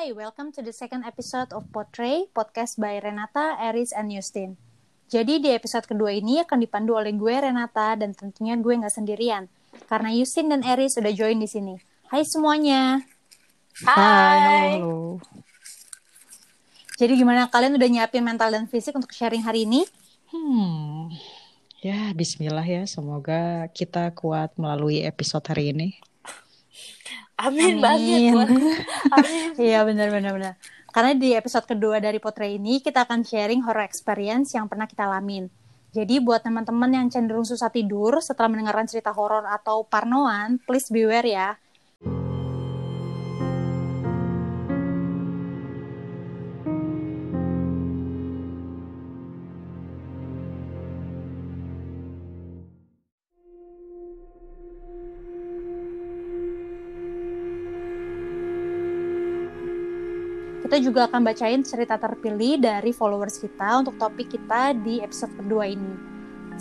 Hi, welcome to the second episode of Portray, podcast by Renata, Eris, and Justin. Jadi di episode kedua ini akan dipandu oleh gue Renata dan tentunya gue nggak sendirian karena Justin dan Eris sudah join di sini. Hai semuanya. Hai, halo. Jadi gimana kalian udah nyiapin mental dan fisik untuk sharing hari ini? Hmm, ya Bismillah ya. Semoga kita kuat melalui episode hari ini. Amin, Amin. banget. Amin. Iya benar-benar benar. Karena di episode kedua dari Portray ini kita akan sharing horror experience yang pernah kita alamin. Jadi buat teman-teman yang cenderung susah tidur setelah mendengarkan cerita horor atau parnoan, please beware ya. Kita juga akan bacain cerita terpilih dari followers kita untuk topik kita di episode kedua ini.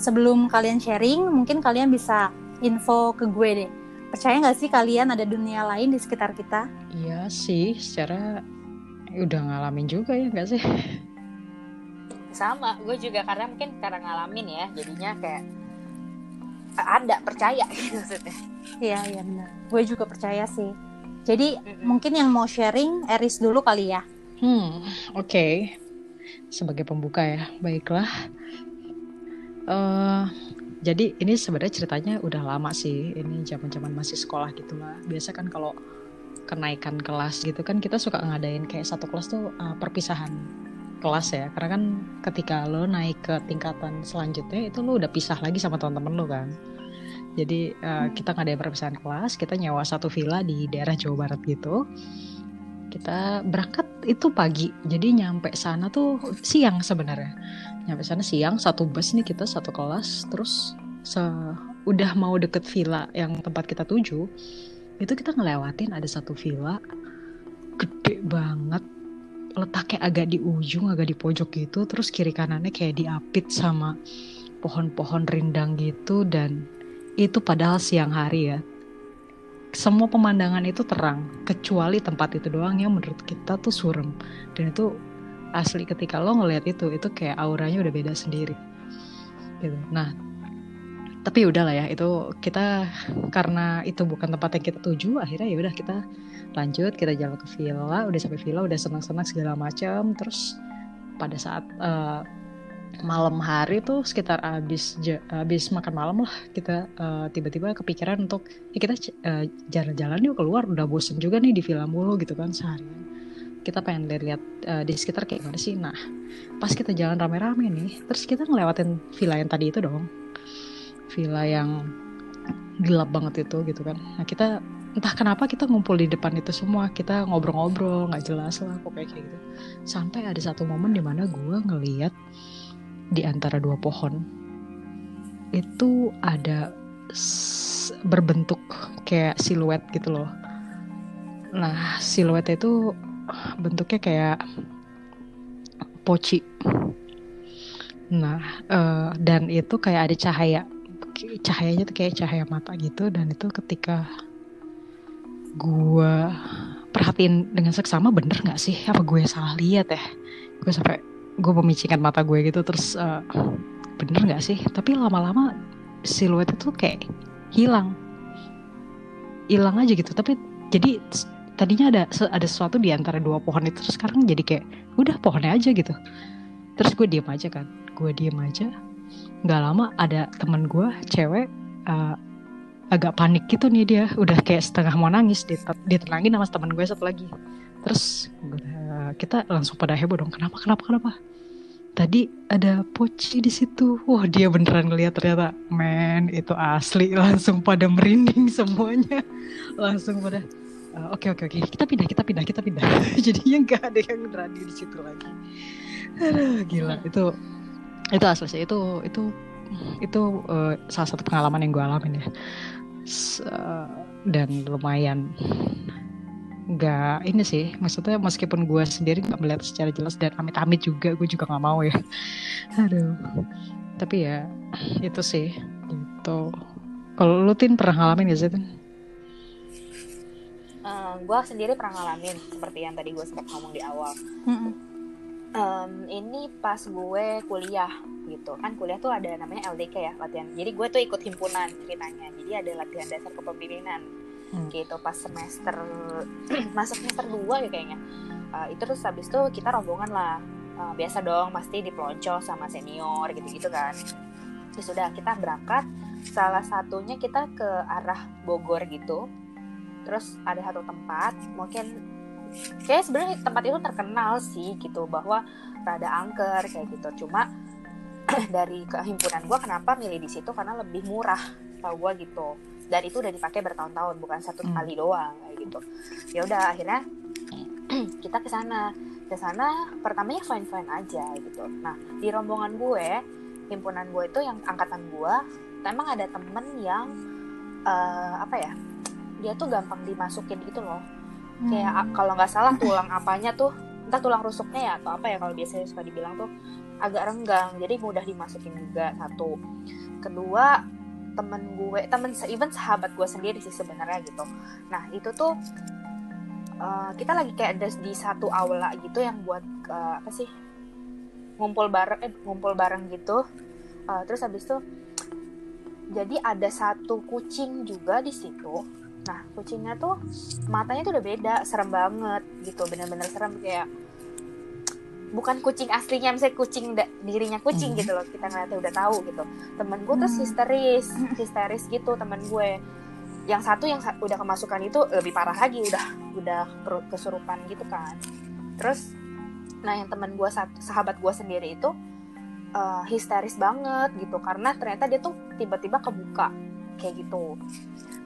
Sebelum kalian sharing, mungkin kalian bisa info ke gue deh. Percaya nggak sih kalian ada dunia lain di sekitar kita? Iya sih, secara udah ngalamin juga ya nggak sih? Sama, gue juga karena mungkin karena ngalamin ya, jadinya kayak ada percaya gitu maksudnya. Iya, iya benar. Gue juga percaya sih. Jadi Mm-mm. mungkin yang mau sharing Eris dulu kali ya. Hmm, oke. Sebagai pembuka ya, baiklah. eh jadi ini sebenarnya ceritanya udah lama sih. Ini zaman-zaman masih sekolah gitulah. Biasa kan kalau kenaikan kelas gitu kan kita suka ngadain kayak satu kelas tuh eh, perpisahan kelas ya. Karena kan ketika lo naik ke tingkatan selanjutnya itu lo udah pisah lagi sama teman-teman lo kan. Jadi eh, kita ngadain perpisahan kelas, kita nyewa satu villa di daerah Jawa Barat gitu. Kita berangkat itu pagi. Jadi nyampe sana tuh siang sebenarnya. Nyampe sana siang satu bus nih kita satu kelas. Terus se udah mau deket villa yang tempat kita tuju itu kita ngelewatin ada satu villa. Gede banget. Letaknya agak di ujung agak di pojok gitu. Terus kiri kanannya kayak diapit sama pohon-pohon rindang gitu dan itu padahal siang hari ya. Semua pemandangan itu terang kecuali tempat itu doang yang menurut kita tuh surem. Dan itu asli ketika lo ngelihat itu itu kayak auranya udah beda sendiri. Gitu. Nah tapi udahlah ya itu kita karena itu bukan tempat yang kita tuju akhirnya ya udah kita lanjut kita jalan ke villa udah sampai villa udah senang-senang segala macam. Terus pada saat eh, malam hari tuh sekitar abis abis makan malam lah kita eh, tiba-tiba kepikiran untuk ya kita eh, jalan-jalan yuk keluar udah bosen juga nih di villa mulu gitu kan seharian. Kita pengen lihat eh, di sekitar kayak gimana sih. Nah pas kita jalan rame-rame nih terus kita ngelewatin villa yang tadi itu dong. Villa yang gelap banget itu gitu kan. Nah kita entah kenapa kita ngumpul di depan itu semua kita ngobrol-ngobrol nggak jelas lah pokoknya kayak gitu. Sampai ada satu momen di mana gue ngeliat di antara dua pohon itu ada berbentuk kayak siluet gitu loh. Nah, siluetnya itu bentuknya kayak poci. Nah, eh, dan itu kayak ada cahaya. Cahayanya tuh kayak cahaya mata gitu dan itu ketika gua perhatiin dengan seksama bener nggak sih apa gue salah lihat ya gue sampai gue memicingkan mata gue gitu terus eh, bener nggak sih? Tapi lama-lama siluet itu kayak hilang. Hilang aja gitu tapi jadi tadinya ada ada sesuatu di antara dua pohon itu terus sekarang jadi kayak udah pohonnya aja gitu. Terus gue diem aja kan gue diem aja. Nggak lama ada temen gue cewek eh, agak panik gitu nih dia. Udah kayak setengah mau nangis dit- ditenangin sama temen gue satu lagi. Terus kita langsung pada heboh dong kenapa kenapa kenapa? Tadi ada poci di situ. Wah dia beneran ngeliat ternyata men itu asli. Langsung pada merinding semuanya. Langsung pada "Eh, oke oke oke kita pindah kita pindah kita pindah. Jadinya nggak ada yang berani di situ lagi. Aduh, gila. Itu itu asli sih. Itu itu itu eh, salah satu pengalaman yang gue alamin ya dan lumayan. Nggak ini sih maksudnya meskipun gue sendiri nggak melihat secara jelas dan amit-amit juga gue juga nggak mau ya. Aduh. Tapi ya itu sih gitu. Kalau lu tin pernah ngalamin gak sih tin? Uh, gue sendiri pernah ngalamin seperti yang tadi gue sempat ngomong di awal. Mm-mm. Um, ini pas gue kuliah gitu kan kuliah tuh ada namanya LDK ya latihan. Jadi gue tuh ikut himpunan ceritanya. Jadi ada latihan dasar kepemimpinan Hmm. gitu pas semester masuk semester 2 ya kayaknya. Uh, itu terus habis itu kita rombongan lah. Uh, biasa dong pasti dipelonco sama senior gitu-gitu kan. Ya sudah kita berangkat. Salah satunya kita ke arah Bogor gitu terus ada satu tempat mungkin kayak sebenarnya tempat itu terkenal sih gitu bahwa rada angker kayak gitu. Cuma dari kehimpunan gue kenapa milih di situ? Karena lebih murah tau gue gitu. Dan itu udah dipakai bertahun-tahun bukan satu Hmm. kali doang kayak gitu. Ya udah akhirnya kita ke sana. Ke sana pertamanya fine fine aja gitu. Nah di rombongan gue himpunan gue itu yang angkatan gue emang ada temen yang eh, apa ya dia tuh gampang dimasukin gitu loh kayak a- kalau nggak salah tulang apanya tuh entah tulang rusuknya ya atau apa ya kalau biasanya suka dibilang tuh agak renggang jadi mudah dimasukin juga satu. Kedua temen gue temen even sahabat gue sendiri sih sebenarnya gitu. Nah itu tuh eh, kita lagi kayak ada di satu aula gitu yang buat eh, apa sih ngumpul bareng eh ngumpul bareng gitu. Eh, terus habis itu jadi ada satu kucing juga di situ Nah, kucingnya tuh matanya tuh udah beda, serem banget gitu, bener-bener serem kayak bukan kucing aslinya, misalnya kucing da- dirinya kucing Hmm. gitu loh, kita ngeliatnya udah tahu gitu. Temen gue tuh Hmm. histeris, histeris gitu temen gue. Yang satu yang sa- udah kemasukan itu lebih parah lagi, udah udah perut kesurupan gitu kan. Terus, nah yang temen gue sahabat gue sendiri itu eh, histeris banget gitu, karena ternyata dia tuh tiba-tiba kebuka kayak gitu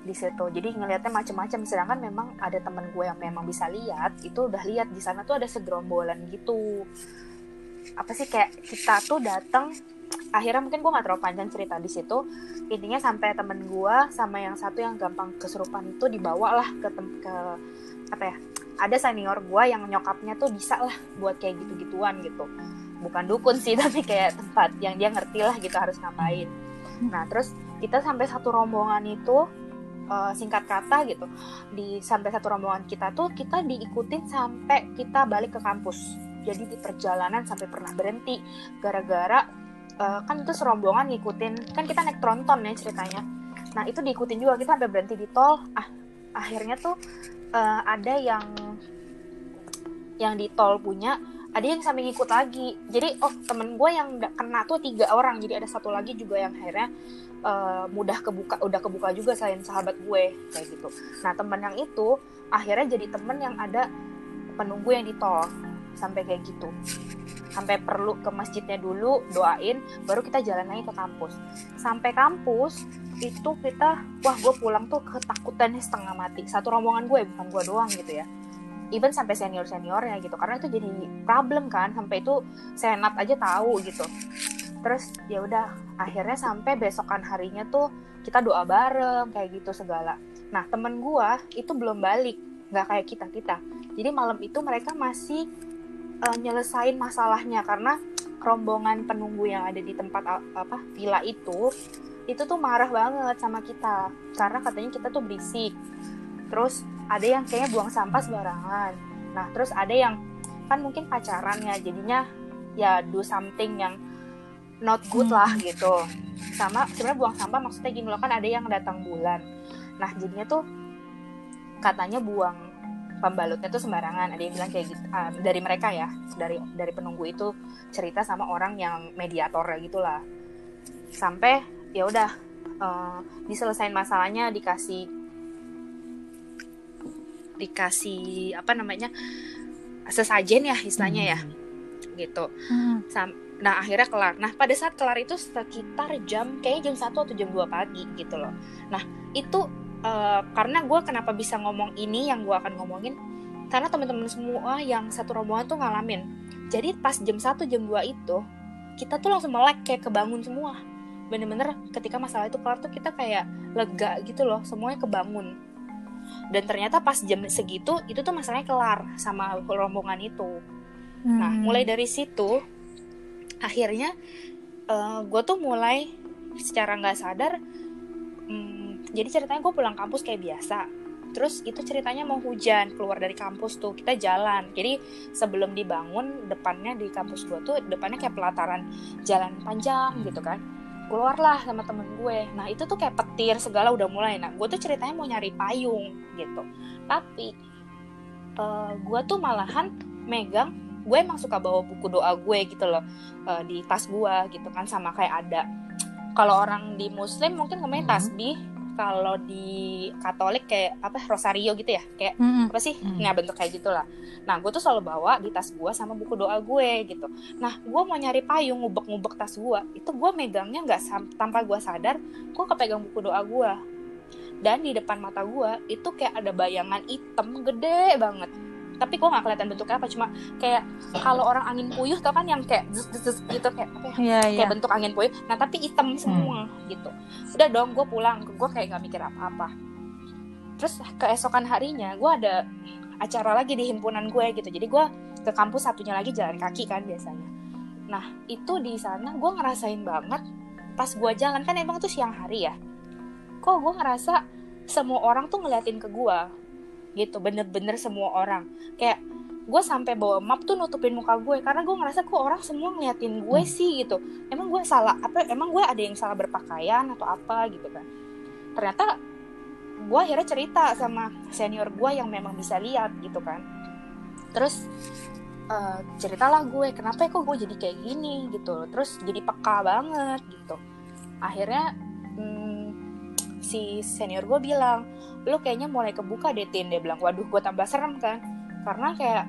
di situ. Jadi ngelihatnya macam-macam. Sedangkan memang ada teman gue yang memang bisa lihat itu udah lihat. Di sana tuh ada segerombolan gitu. Apa sih kayak kita tuh datang akhirnya mungkin gue nggak terlalu panjang cerita di situ. Intinya sampai temen gue sama yang satu yang gampang kesurupan itu dibawa lah ke tem- ke apa ya ada senior gue yang nyokapnya tuh bisa lah buat kayak gitu-gituan gitu. Bukan dukun sih tapi kayak tempat yang dia ngerti lah gitu harus ngapain. Nah terus kita sampai satu rombongan itu eh, singkat kata gitu. Di sampai satu rombongan kita tuh kita diikutin sampai kita balik ke kampus. Jadi di perjalanan sampai pernah berhenti. Gara-gara eh, kan itu serombongan ngikutin kan kita naik tronton ya ceritanya. Nah itu diikutin juga kita sampai berhenti di tol. Ah akhirnya tuh eh, ada yang yang di tol punya ada yang sampai ngikut lagi. Jadi oh temen gue yang kena tuh tiga orang. Jadi ada satu lagi juga yang akhirnya eh, mudah kebuka udah kebuka juga selain sahabat gue kayak gitu. Nah temen yang itu akhirnya jadi temen yang ada penunggu yang di tol sampai kayak gitu. Sampai perlu ke masjidnya dulu doain baru kita jalan lagi ke kampus. Sampai kampus itu kita wah gue pulang tuh ketakutannya setengah mati. Satu rombongan gue bukan gue doang gitu ya. Even sampai senior seniornya gitu karena itu jadi problem kan sampai itu senat aja tahu gitu terus ya udah akhirnya sampai besokan harinya tuh kita doa bareng kayak gitu segala. Nah temen gua itu belum balik nggak kayak kita kita. Jadi malam itu mereka masih eh, nyelesain masalahnya karena rombongan penunggu yang ada di tempat apa villa itu itu tuh marah banget sama kita. Karena katanya kita tuh berisik. Terus ada yang kayaknya buang sampah sembarangan. Nah terus ada yang kan mungkin pacaran ya jadinya ya do something yang not good lah gitu. Sama sebenarnya buang sampah maksudnya gini loh kan ada yang datang bulan. Nah jadinya tuh katanya buang pembalutnya tuh sembarangan. Ada yang bilang kayak gitu ah, dari mereka ya dari dari penunggu itu cerita sama orang yang mediator gitulah. Sampai ya udah eh, diselesain masalahnya dikasih dikasih apa namanya sesajen ya istilahnya ya gitu. Hmm. Sam- nah akhirnya kelar. Nah pada saat kelar itu sekitar jam kayaknya jam 1 atau jam 2 pagi gitu loh. Nah itu eh, karena gue kenapa bisa ngomong ini yang gue akan ngomongin? Karena teman-teman semua yang satu rombongan tuh ngalamin. Jadi pas jam 1 jam 2 itu kita tuh langsung melek kayak kebangun semua. Bener-bener ketika masalah itu kelar tuh kita kayak lega gitu loh semuanya kebangun. Dan ternyata pas jam segitu itu tuh masalahnya kelar sama rombongan itu. Nah, Hmm. mulai dari situ, akhirnya gue tuh mulai secara nggak sadar, hmm, jadi ceritanya gue pulang kampus kayak biasa. terus itu ceritanya mau hujan keluar dari kampus tuh kita jalan. Jadi sebelum dibangun depannya di kampus gue tuh depannya kayak pelataran jalan panjang gitu kan. Keluarlah sama temen gue. Nah itu tuh kayak petir segala udah mulai. Nah gue tuh ceritanya mau nyari payung gitu. Tapi uh, gue tuh malahan megang gue emang suka bawa buku doa gue gitu loh uh, di tas gue gitu kan sama kayak ada kalau orang di muslim mungkin namanya hmm. tasbih kalau di Katolik kayak apa rosario gitu ya kayak mm-hmm. apa sih mm-hmm. nah bentuk kayak gitulah nah gue tuh selalu bawa di tas gue sama buku doa gue gitu nah gue mau nyari payung ngubek-ngubek tas gue itu gue megangnya nggak tanpa gue sadar gue kepegang buku doa gue dan di depan mata gue itu kayak ada bayangan hitam gede banget tapi gue nggak kelihatan bentuknya apa cuma kayak kalau orang angin puyuh tau kan yang kayak zus, zus, gitu kayak apa ya? Yeah, kayak yeah. bentuk angin puyuh. Nah tapi hitam semua hmm. gitu. Udah dong gue pulang. Gue kayak nggak mikir apa-apa. Terus keesokan harinya gue ada acara lagi di himpunan gue gitu. Jadi gue ke kampus satunya lagi jalan kaki kan biasanya. Nah itu di sana gue ngerasain banget pas gue jalan. Kan emang tuh siang hari ya? Kok gue ngerasa semua orang tuh ngeliatin ke gue gitu bener-bener semua orang. Kayak gue sampai bawa map tuh nutupin muka gue karena gue ngerasa kok orang semua ngeliatin gue hmm. sih gitu. Emang gue salah apa emang gue ada yang salah berpakaian atau apa gitu kan. Ternyata gue akhirnya cerita sama senior gue yang memang bisa lihat gitu kan. Terus uh, ceritalah gue kenapa ya kok gue jadi kayak gini gitu. Terus jadi peka banget gitu. Akhirnya hmm, si senior gue bilang lu kayaknya mulai kebuka deh tin. Dia bilang waduh gue tambah serem kan. Karena kayak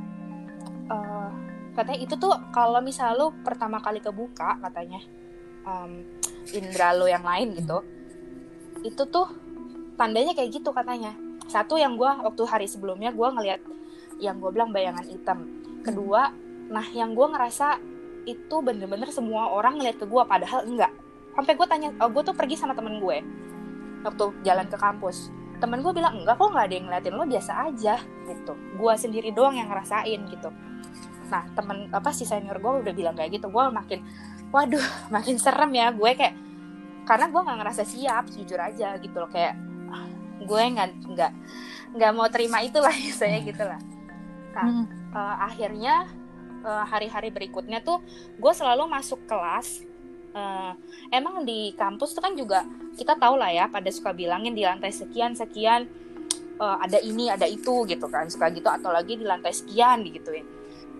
uh, katanya itu tuh kalau misal lu pertama kali kebuka katanya um, indra lo yang lain gitu itu tuh tandanya kayak gitu katanya. Satu yang gue waktu hari sebelumnya gue ngeliat yang gue bilang bayangan hitam. Kedua nah yang gue ngerasa itu bener-bener semua orang ngeliat ke gue padahal enggak. Sampai gue tanya oh, gue tuh pergi sama temen gue waktu jalan ke kampus. Temen gue bilang enggak kok nggak ada yang ngeliatin lo biasa aja gitu. Gue sendiri doang yang ngerasain gitu. Nah temen apa si senior gue udah bilang kayak gitu. Gue makin waduh makin serem ya. Gue kayak karena gue nggak ngerasa siap jujur aja gitu loh. Kayak gue nggak nggak nggak mau terima itu lah saya gitu lah. Nah hmm. uh, akhirnya uh, hari-hari berikutnya tuh gue selalu masuk kelas uh, emang di kampus tuh kan juga kita tahu lah ya pada suka bilangin di lantai sekian sekian uh, ada ini ada itu gitu kan suka gitu atau lagi di lantai sekian gitu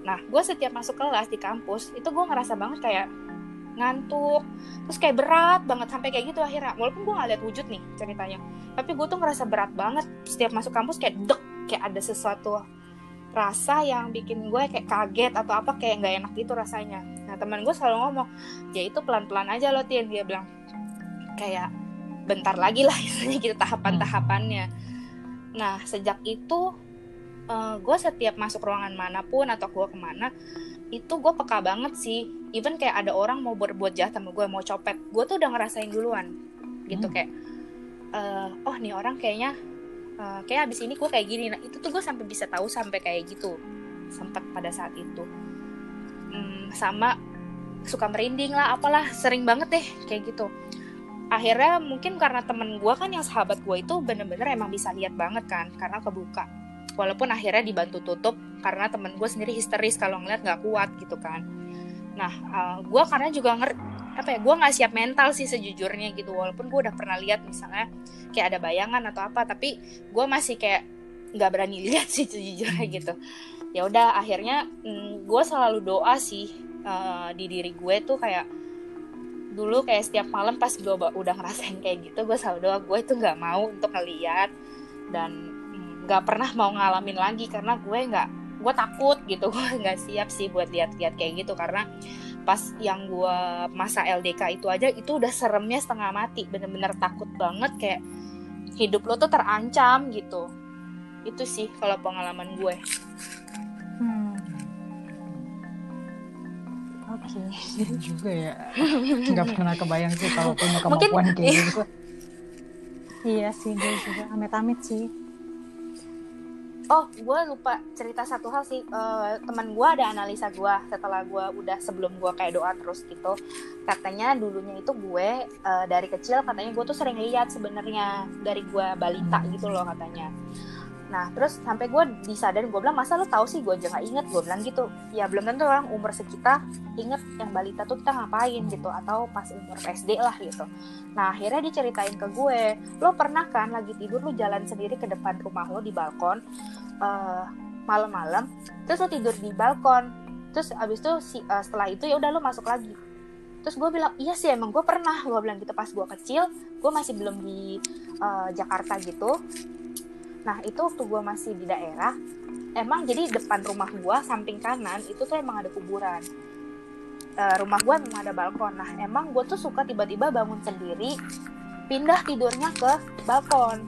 nah gue setiap masuk kelas di kampus itu gue ngerasa banget kayak ngantuk terus kayak berat banget sampai kayak gitu akhirnya. Walaupun gue nggak lihat wujud nih ceritanya tapi gue tuh ngerasa berat banget. Setiap masuk kampus kayak dek kayak ada sesuatu rasa yang bikin gue kayak kaget atau apa kayak nggak enak gitu rasanya nah teman gue selalu ngomong ya itu pelan pelan aja loh Tien dia bilang kayak bentar lagi lah istilahnya gitu tahapan tahapannya nah sejak itu uh, gue setiap masuk ruangan mana pun atau gue ke mana itu gue peka banget sih. Even kayak ada orang mau berbuat jahat sama gue mau copet gue tuh udah ngerasain duluan. Gitu hmm. kayak uh, oh nih orang kayaknya uh, kayak abis ini gue kayak gini. Nah itu tuh gue sampai bisa tahu sampai kayak gitu sempat pada saat itu hmm, sama suka merinding lah apalah sering banget deh kayak gitu. Akhirnya mungkin karena temen gue kan yang sahabat gue itu bener-bener emang bisa lihat banget kan karena kebuka. Walaupun akhirnya dibantu tutup karena temen gue sendiri histeris kalau ngeliat nggak kuat gitu kan. Nah uh, eh, gue karena juga ngerti apa ya gue nggak siap mental sih sejujurnya gitu. Walaupun gue udah pernah lihat misalnya kayak ada bayangan atau apa tapi gue masih kayak nggak berani lihat sih sejujurnya gitu ya udah akhirnya mm, gue selalu doa sih uh, di diri gue tuh kayak dulu kayak setiap malam pas gue udah ngerasain kayak gitu gue selalu doa gue itu nggak mau untuk ngeliat dan mm, nggak mm, pernah mau ngalamin lagi karena gue nggak gue takut gitu gue nggak siap sih buat lihat-lihat kayak gitu karena pas yang gue masa LDK itu aja itu udah seremnya setengah mati bener-bener takut banget kayak hidup lo tuh terancam gitu itu sih kalau pengalaman gue. Hmm. oke. Okay. juga ya. Nggak pernah kebayang sih kalau punya kemampuan Mungkin, kayak gitu. Iya sih gue juga amit-amit sih. Oh gue lupa cerita satu hal sih. Uh, teman gue ada analisa gue setelah gue udah sebelum gue kayak doa terus gitu. Katanya dulunya itu gue uh, dari kecil katanya gue tuh sering lihat sebenarnya dari gue balita gitu loh katanya nah terus sampai gue disadarin gue bilang masa lo tahu sih? Gue aja nggak inget. Gue bilang gitu. Ya belum tentu orang umur sekitar inget yang balita tuh kita ngapain gitu atau pas umur SD lah gitu. Nah akhirnya dia ceritain ke gue lo pernah kan lagi tidur lo jalan sendiri ke depan rumah lo di balkon uh, malam-malam terus lo tidur di balkon terus abis itu si, uh, setelah itu ya udah lo masuk lagi. Terus gue bilang iya sih emang gue pernah. Gue bilang gitu pas gue kecil gue masih belum di uh, Jakarta gitu nah itu waktu gue masih di daerah emang jadi depan rumah gue samping kanan itu tuh emang ada kuburan. Uh, rumah gue memang ada balkon. Nah emang gue tuh suka tiba-tiba bangun sendiri pindah tidurnya ke balkon.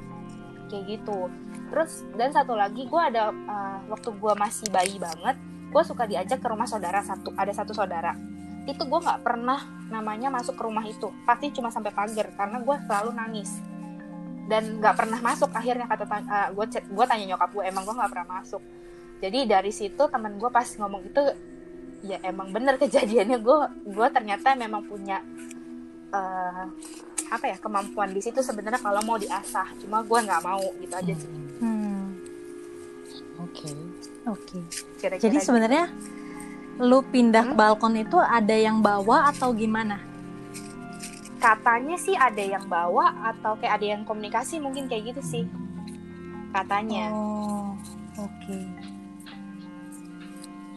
Kayak gitu. Terus dan satu lagi gue ada uh, waktu gue masih bayi banget gue suka diajak ke rumah saudara satu ada satu saudara. Itu gue nggak pernah namanya masuk ke rumah itu. Pasti cuma sampai pagar karena gue selalu nangis dan nggak pernah masuk akhirnya kata uh, eh, gue gue tanya nyokap gue emang gue nggak pernah masuk jadi dari situ teman gue pas ngomong itu ya emang bener kejadiannya gue gue ternyata memang punya uh, apa ya kemampuan di situ sebenarnya kalau mau diasah cuma gue nggak mau gitu aja sih hmm. oke okay. oke okay. jadi gitu. sebenarnya lu pindah hmm? balkon itu ada yang bawa atau gimana katanya sih ada yang bawa atau kayak ada yang komunikasi mungkin kayak gitu sih katanya oh oke okay.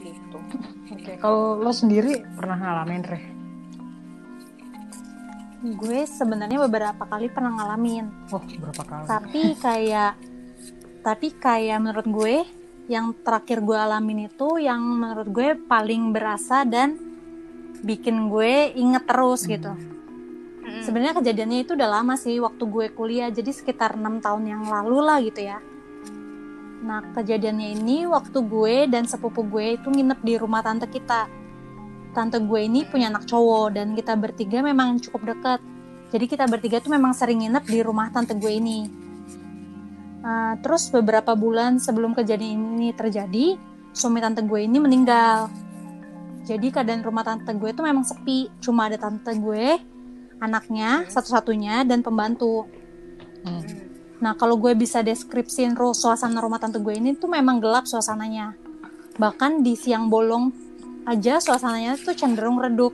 gitu oke okay. kalau lo sendiri pernah ngalamin reh gue sebenarnya beberapa kali pernah ngalamin oh berapa kali tapi kayak tapi kayak menurut gue yang terakhir gue alamin itu yang menurut gue paling berasa dan bikin gue inget terus gitu. hmm. gitu sebenarnya kejadiannya itu udah lama sih waktu gue kuliah. Jadi sekitar enam tahun yang lalu lah gitu ya. Nah kejadiannya ini waktu gue dan sepupu gue itu nginep di rumah tante kita. Tante gue ini punya anak cowok dan kita bertiga memang cukup dekat. Jadi kita bertiga tuh memang sering nginep di rumah tante gue ini. Uh, terus beberapa bulan sebelum kejadian ini terjadi suami tante gue ini meninggal. Jadi keadaan rumah tante gue itu memang sepi. Cuma ada tante gue anaknya satu-satunya dan pembantu. Hmm. Nah kalau gue bisa deskripsiin ro suasana rumah tante gue ini tuh memang gelap suasananya. Bahkan di siang bolong aja suasananya tuh cenderung redup.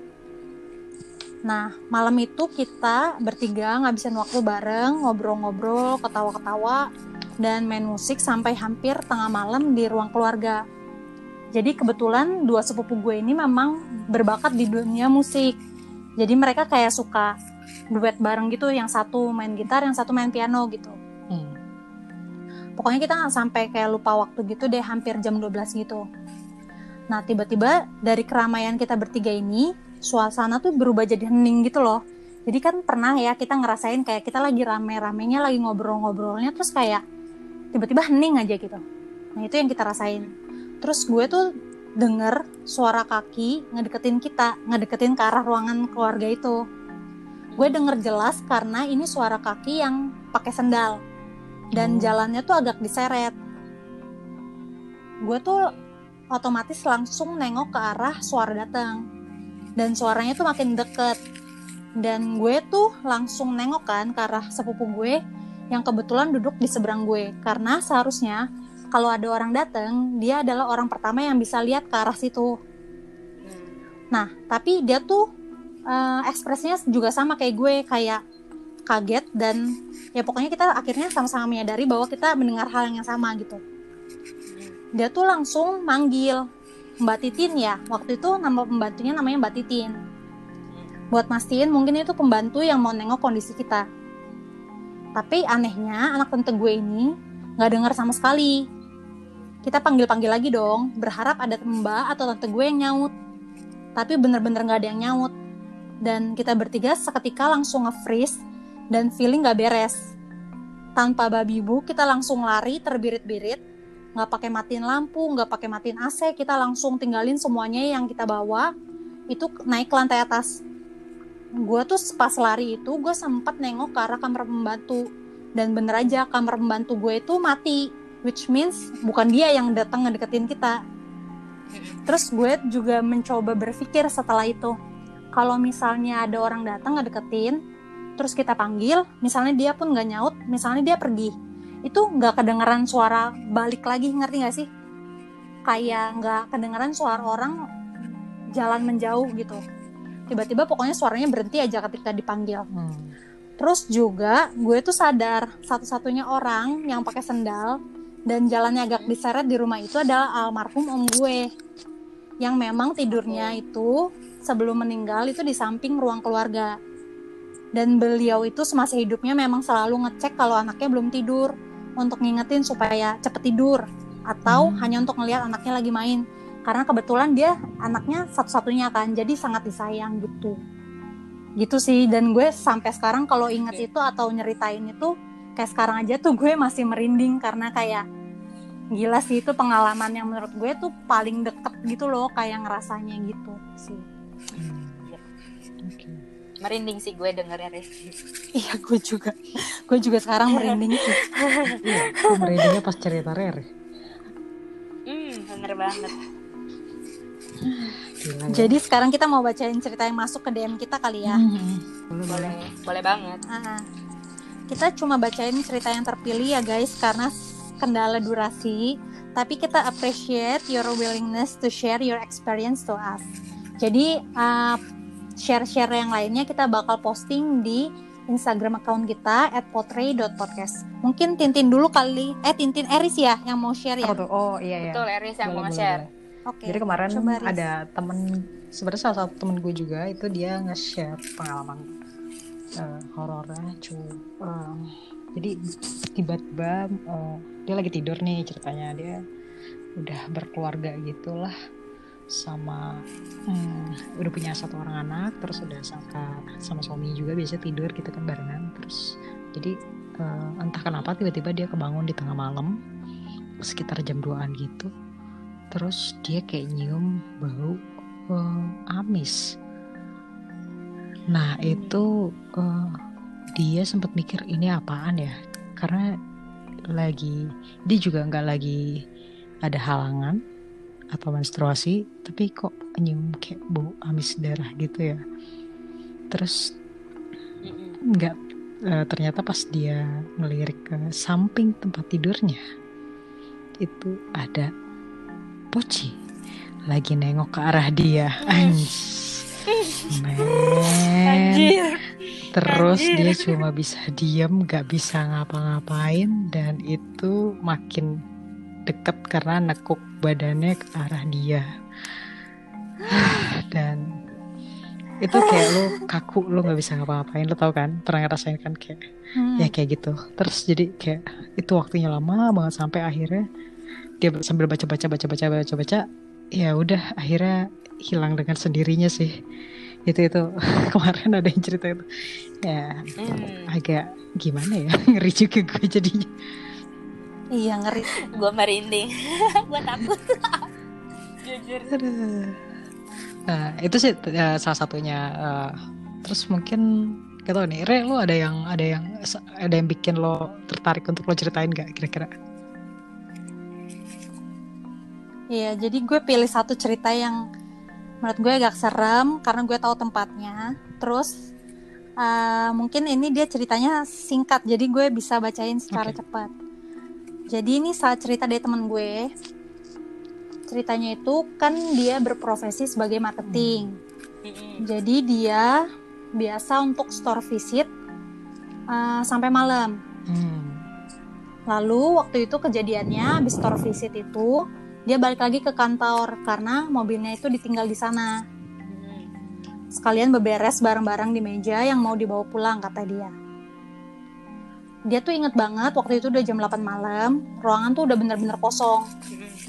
Nah malam itu kita bertiga ngabisin waktu bareng ngobrol-ngobrol, ketawa-ketawa, dan main musik sampai hampir tengah malam di ruang keluarga. Jadi kebetulan dua sepupu gue ini memang berbakat di dunia musik jadi mereka kayak suka duet bareng gitu yang satu main gitar yang satu main piano gitu. Hmm. pokoknya kita nggak sampai kayak lupa waktu gitu deh hampir jam 12 gitu. Nah tiba-tiba dari keramaian kita bertiga ini suasana tuh berubah jadi hening gitu loh. Jadi kan pernah ya kita ngerasain kayak kita lagi rame-ramenya lagi ngobrol-ngobrolnya terus kayak tiba-tiba hening aja gitu. Nah itu yang kita rasain. Terus gue tuh denger suara kaki ngedeketin kita, ngedeketin ke arah ruangan keluarga itu. Gue denger jelas karena ini suara kaki yang pakai sendal dan oh. jalannya tuh agak diseret. Gue tuh otomatis langsung nengok ke arah suara datang dan suaranya tuh makin deket dan gue tuh langsung nengok kan ke arah sepupu gue yang kebetulan duduk di seberang gue karena seharusnya kalau ada orang datang dia adalah orang pertama yang bisa lihat ke arah situ. Nah tapi dia tuh uh, ekspresinya juga sama kayak gue kayak kaget dan ya pokoknya kita akhirnya sama-sama menyadari bahwa kita mendengar hal yang sama gitu. Dia tuh langsung manggil Mbak Titin ya. Waktu itu nama pembantunya namanya Mbak Titin. Buat mastiin mungkin itu pembantu yang mau nengok kondisi kita. Tapi anehnya anak tante gue ini nggak dengar sama sekali kita panggil-panggil lagi dong, berharap ada mbak atau tante gue yang nyaut. Tapi bener-bener gak ada yang nyaut. Dan kita bertiga seketika langsung nge-freeze dan feeling gak beres. Tanpa babi bu, kita langsung lari terbirit-birit, nggak pakai matiin lampu, nggak pakai matiin AC, kita langsung tinggalin semuanya yang kita bawa, itu naik ke lantai atas. Gue tuh pas lari itu, gue sempat nengok ke arah kamar pembantu. Dan bener aja, kamar pembantu gue itu mati which means bukan dia yang datang ngedeketin kita. Terus gue juga mencoba berpikir setelah itu. Kalau misalnya ada orang datang ngedeketin terus kita panggil misalnya dia pun nggak nyaut misalnya dia pergi. Itu nggak kedengeran suara balik lagi ngerti nggak sih? Kayak nggak kedengeran suara orang jalan menjauh gitu. Tiba-tiba pokoknya suaranya berhenti aja ketika dipanggil. Hmm. terus juga gue tuh sadar satu-satunya orang yang pakai sendal dan jalannya agak diseret di rumah itu adalah almarhum om gue. Yang memang tidurnya itu sebelum meninggal itu di samping ruang keluarga. Dan beliau itu semasa hidupnya memang selalu ngecek kalau anaknya belum tidur. Untuk ngingetin supaya cepet tidur. Atau Hmm. hanya untuk ngelihat anaknya lagi main. Karena kebetulan dia anaknya satu-satunya kan jadi sangat disayang gitu. Gitu sih. Dan gue sampai sekarang kalau inget Oke. itu atau nyeritain itu kayak sekarang aja tuh gue masih merinding karena kayak gila sih itu pengalaman yang menurut gue tuh paling deket gitu loh kayak ngerasanya gitu sih Hmm. Merinding sih gue dengernya Rizky iya gue juga gue juga sekarang merinding sih Iya, aku merindingnya pas cerita Rere. hmm bener banget Gila, ya. jadi sekarang kita mau bacain cerita yang masuk ke DM kita kali ya Hmm. Boleh, boleh. banget Ah, kita cuma bacain cerita yang terpilih ya guys karena kendala durasi tapi kita appreciate your willingness to share your experience to us jadi uh, share-share yang lainnya kita bakal posting di Instagram account kita at potray.podcast mungkin Tintin dulu kali eh Tintin Eris ya yang mau share ya tuh? Oh iya iya. betul Eris yang Boleh, mau boleh. oke Jadi kemarin coba, Riz. ada temen sebenarnya salah satu temen gue juga itu dia nge-share pengalaman eh, horornya cu eh, jadi tiba-tiba eh, dia lagi tidur nih ceritanya. Dia udah berkeluarga gitulah sama hmm, udah punya satu orang anak terus udah sangka sama suami juga biasa tidur gitu kan barengan. Terus jadi eh, entah kenapa tiba-tiba dia kebangun di tengah malam sekitar jam 2an gitu. Terus dia kayak nyium bau eh, amis nah itu eh, dia sempat mikir ini apaan ya? Karena lagi dia juga nggak lagi ada halangan atau menstruasi tapi kok nyium kayak bau amis darah gitu ya. Terus nggak eh, ternyata pas dia ngelirik ke samping tempat tidurnya itu ada Poci lagi nengok ke arah dia. Anjir anjir. Terus Anjir. dia cuma bisa diam nggak bisa ngapa-ngapain dan itu makin deket karena nekuk badannya ke arah dia. Dan itu kayak lu kaku lu nggak bisa ngapa-ngapain lu tau kan? Pernah ngerasain kan kayak Hmm. ya kayak gitu. Terus jadi kayak itu waktunya lama banget sampai akhirnya dia sambil baca baca baca baca baca baca ya udah akhirnya hilang dengan sendirinya sih. Itu itu. Kemarin ada yang cerita itu. Ya Hmm. agak gimana ya? Ngeri juga gue jadinya. Iya ngeri. Gue merinding. Gue takut. Jujur. Nah itu sih ya, salah satunya eh, terus mungkin gak tau nih Re lo ada yang ada yang ada yang bikin lo tertarik untuk lo ceritain gak kira-kira? Iya, jadi gue pilih satu cerita yang menurut gue agak serem karena gue tahu tempatnya. Terus uh, mungkin ini dia ceritanya singkat, jadi gue bisa bacain secara Oke. cepat. Jadi ini saat cerita dari teman gue. Ceritanya itu kan dia berprofesi sebagai marketing. Mm-mm. Jadi dia biasa untuk store visit uh, sampai malam. hmm. Lalu waktu itu kejadiannya habis store visit itu dia balik lagi ke kantor karena mobilnya itu ditinggal di sana. Sekalian beberes barang-barang di meja yang mau dibawa pulang kata dia. Dia tuh inget banget waktu itu udah jam 8 malam, ruangan tuh udah bener-bener kosong.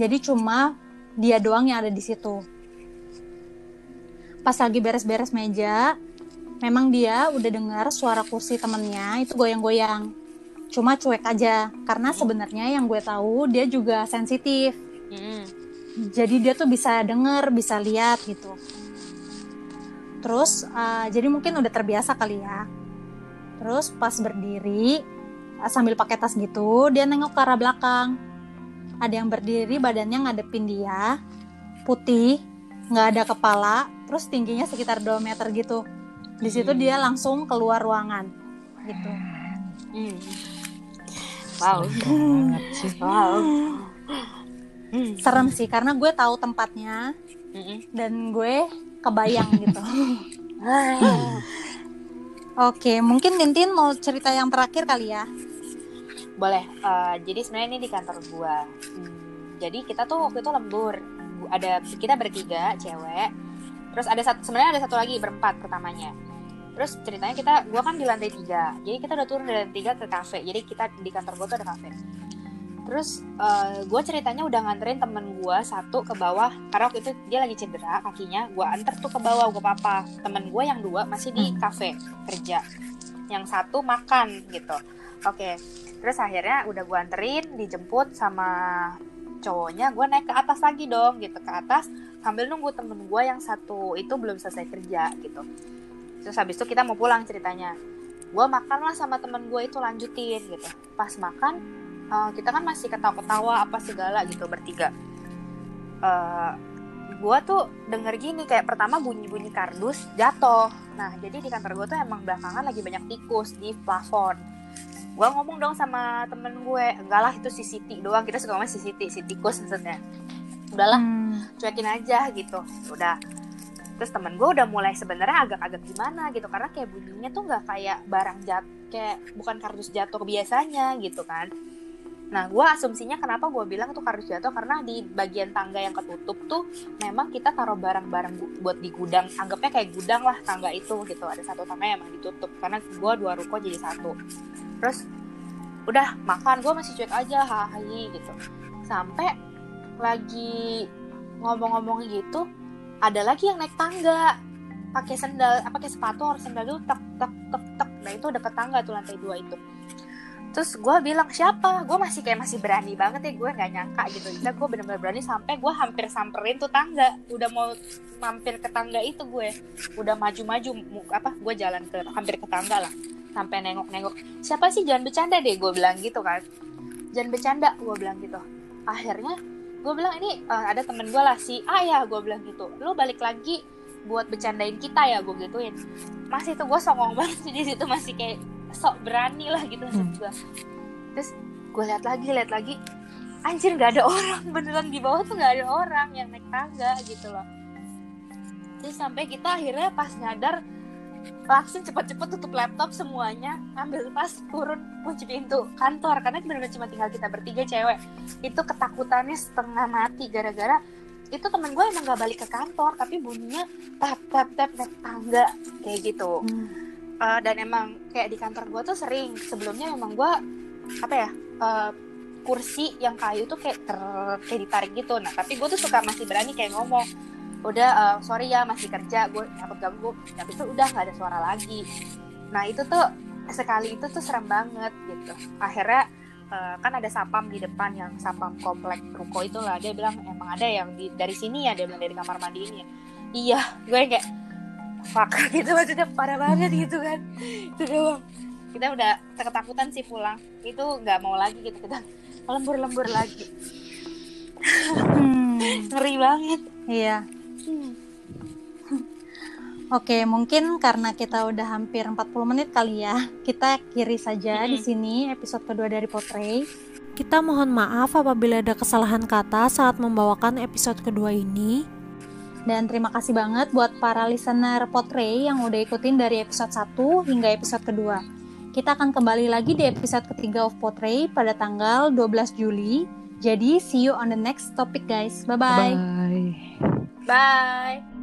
Jadi cuma dia doang yang ada di situ. Pas lagi beres-beres meja, memang dia udah dengar suara kursi temennya itu goyang-goyang. Cuma cuek aja, karena sebenarnya yang gue tahu dia juga sensitif. Mm-mm. Jadi dia tuh bisa denger, bisa lihat gitu. Terus, uh, jadi mungkin udah terbiasa kali ya. Terus pas berdiri, uh, sambil pakai tas gitu, dia nengok ke arah belakang. Ada yang berdiri, badannya ngadepin dia, putih, nggak ada kepala, terus tingginya sekitar 2 meter gitu. Di situ Hmm. dia langsung keluar ruangan, gitu. Mm. Wow. Wow. Hmm. Serem sih karena gue tahu tempatnya Mm-mm. dan gue kebayang gitu. Oke, mungkin Tintin mau cerita yang terakhir kali ya. Boleh. Eh, jadi sebenarnya ini di kantor gua. Hmm, jadi kita tuh waktu itu lembur. Bu- Ada kita bertiga cewek. Terus ada satu sebenarnya ada satu lagi berempat pertamanya. Terus ceritanya kita gua kan di lantai tiga. Jadi kita udah turun dari lantai tiga ke kafe. Jadi kita di kantor gua tuh ada kafe. Terus eh, gue ceritanya udah nganterin temen gue satu ke bawah karena waktu itu dia lagi cedera kakinya. Gue anter tuh ke bawah gue papa. Temen gue yang dua masih di Hmm. kafe kerja. Yang satu makan gitu. Oke. Terus akhirnya udah gue anterin, dijemput sama cowoknya. Gue naik ke atas lagi dong gitu ke atas sambil nunggu temen gue yang satu itu belum selesai kerja gitu. Terus habis itu kita mau pulang ceritanya. Gue makan lah sama temen gue itu lanjutin gitu. Pas makan eh, kita kan masih ketawa-ketawa apa segala gitu bertiga. Eh gue tuh denger gini kayak pertama bunyi-bunyi kardus jatuh. Nah jadi di kantor gue tuh emang belakangan lagi banyak tikus di plafon. Gue ngomong dong sama temen gue, enggak lah itu si Siti doang kita suka sama si Siti, si tikus maksudnya. Udahlah Hmm, cuekin aja gitu udah terus temen gue udah mulai sebenarnya agak-agak gimana gitu karena kayak bunyinya tuh nggak kayak barang jat kayak bukan kardus jatuh biasanya gitu kan nah gue asumsinya kenapa gue bilang itu kardus jatuh karena di bagian tangga yang ketutup tuh memang kita taruh barang-barang buat di gudang. Anggapnya kayak gudang lah tangga itu gitu. Ada satu tangga yang emang ditutup karena gue dua ruko jadi satu. Terus udah makan gue masih cuek aja hahaha gitu. Sampai lagi ngomong-ngomong gitu ada lagi yang naik tangga. Pakai sendal pakai sepatu harus sendal dulu tek tek tek tek. Nah itu deket tangga tuh lantai dua itu terus gue bilang siapa? Gue masih kayak masih berani banget ya gue nggak nyangka gitu. Bisa gue bener-bener berani sampai gue hampir samperin tuh tangga. Udah mau mampir ke tangga itu gue. Udah maju-maju apa gue jalan ke hampir ke tangga lah. Sampai nengok-nengok. Siapa sih? Jangan bercanda deh gue bilang gitu kan. Jangan bercanda gue bilang gitu. Akhirnya gue bilang ini eh, ada temen gue lah si A ya gue bilang gitu. Lu balik lagi buat bercandain kita ya gue gituin. Masih tuh gue songong banget di situ masih kayak sok berani lah gitu maksud gue terus gue lihat lagi lihat lagi. Anjir nggak ada orang. Beneran di bawah tuh nggak ada orang yang naik tangga gitu loh. Terus sampai kita akhirnya pas nyadar langsung cepet-cepet tutup laptop semuanya ambil tas turun kunci pintu kantor. Karena bener-bener cuma tinggal kita bertiga cewek. Itu ketakutannya setengah mati gara-gara itu temen gue emang gak balik ke kantor tapi bunyinya tap tap tap naik tangga kayak gitu. Hmm. Eh, dan emang kayak di kantor gue tuh sering. Sebelumnya emang gue apa ya eh, kursi yang kayu tuh kayak ter kayak ditarik gitu. Nah tapi gue tuh suka masih berani kayak ngomong udah eh, sorry ya masih kerja gue takut ganggu habis itu udah nggak ada suara lagi. Nah itu tuh sekali itu tuh serem banget gitu. Akhirnya eh, kan ada sapam di depan yang sapam komplek ruko itu lah dia bilang emang ada yang di, dari sini ya? Dia bilang dari kamar mandi ini ya. Iya gue kayak fuck. Gitu maksudnya parah banget gitu kan. Itu doang. Kita udah ketakutan sih pulang. Itu nggak mau lagi gitu kita lembur-lembur lagi. Hmm, ngeri banget. Iya. Oke, mungkin karena kita udah hampir 40 menit kali ya, kita kiri saja di Mm-mm. sini episode kedua dari Potray. Kita mohon maaf apabila ada kesalahan kata saat membawakan episode kedua ini. Dan terima kasih banget buat para listener Potray yang udah ikutin dari episode 1 hingga episode kedua. Kita akan kembali lagi di episode ketiga of Potray pada tanggal 12 Juli. Jadi, see you on the next topic guys. Bye-bye. Bye. bye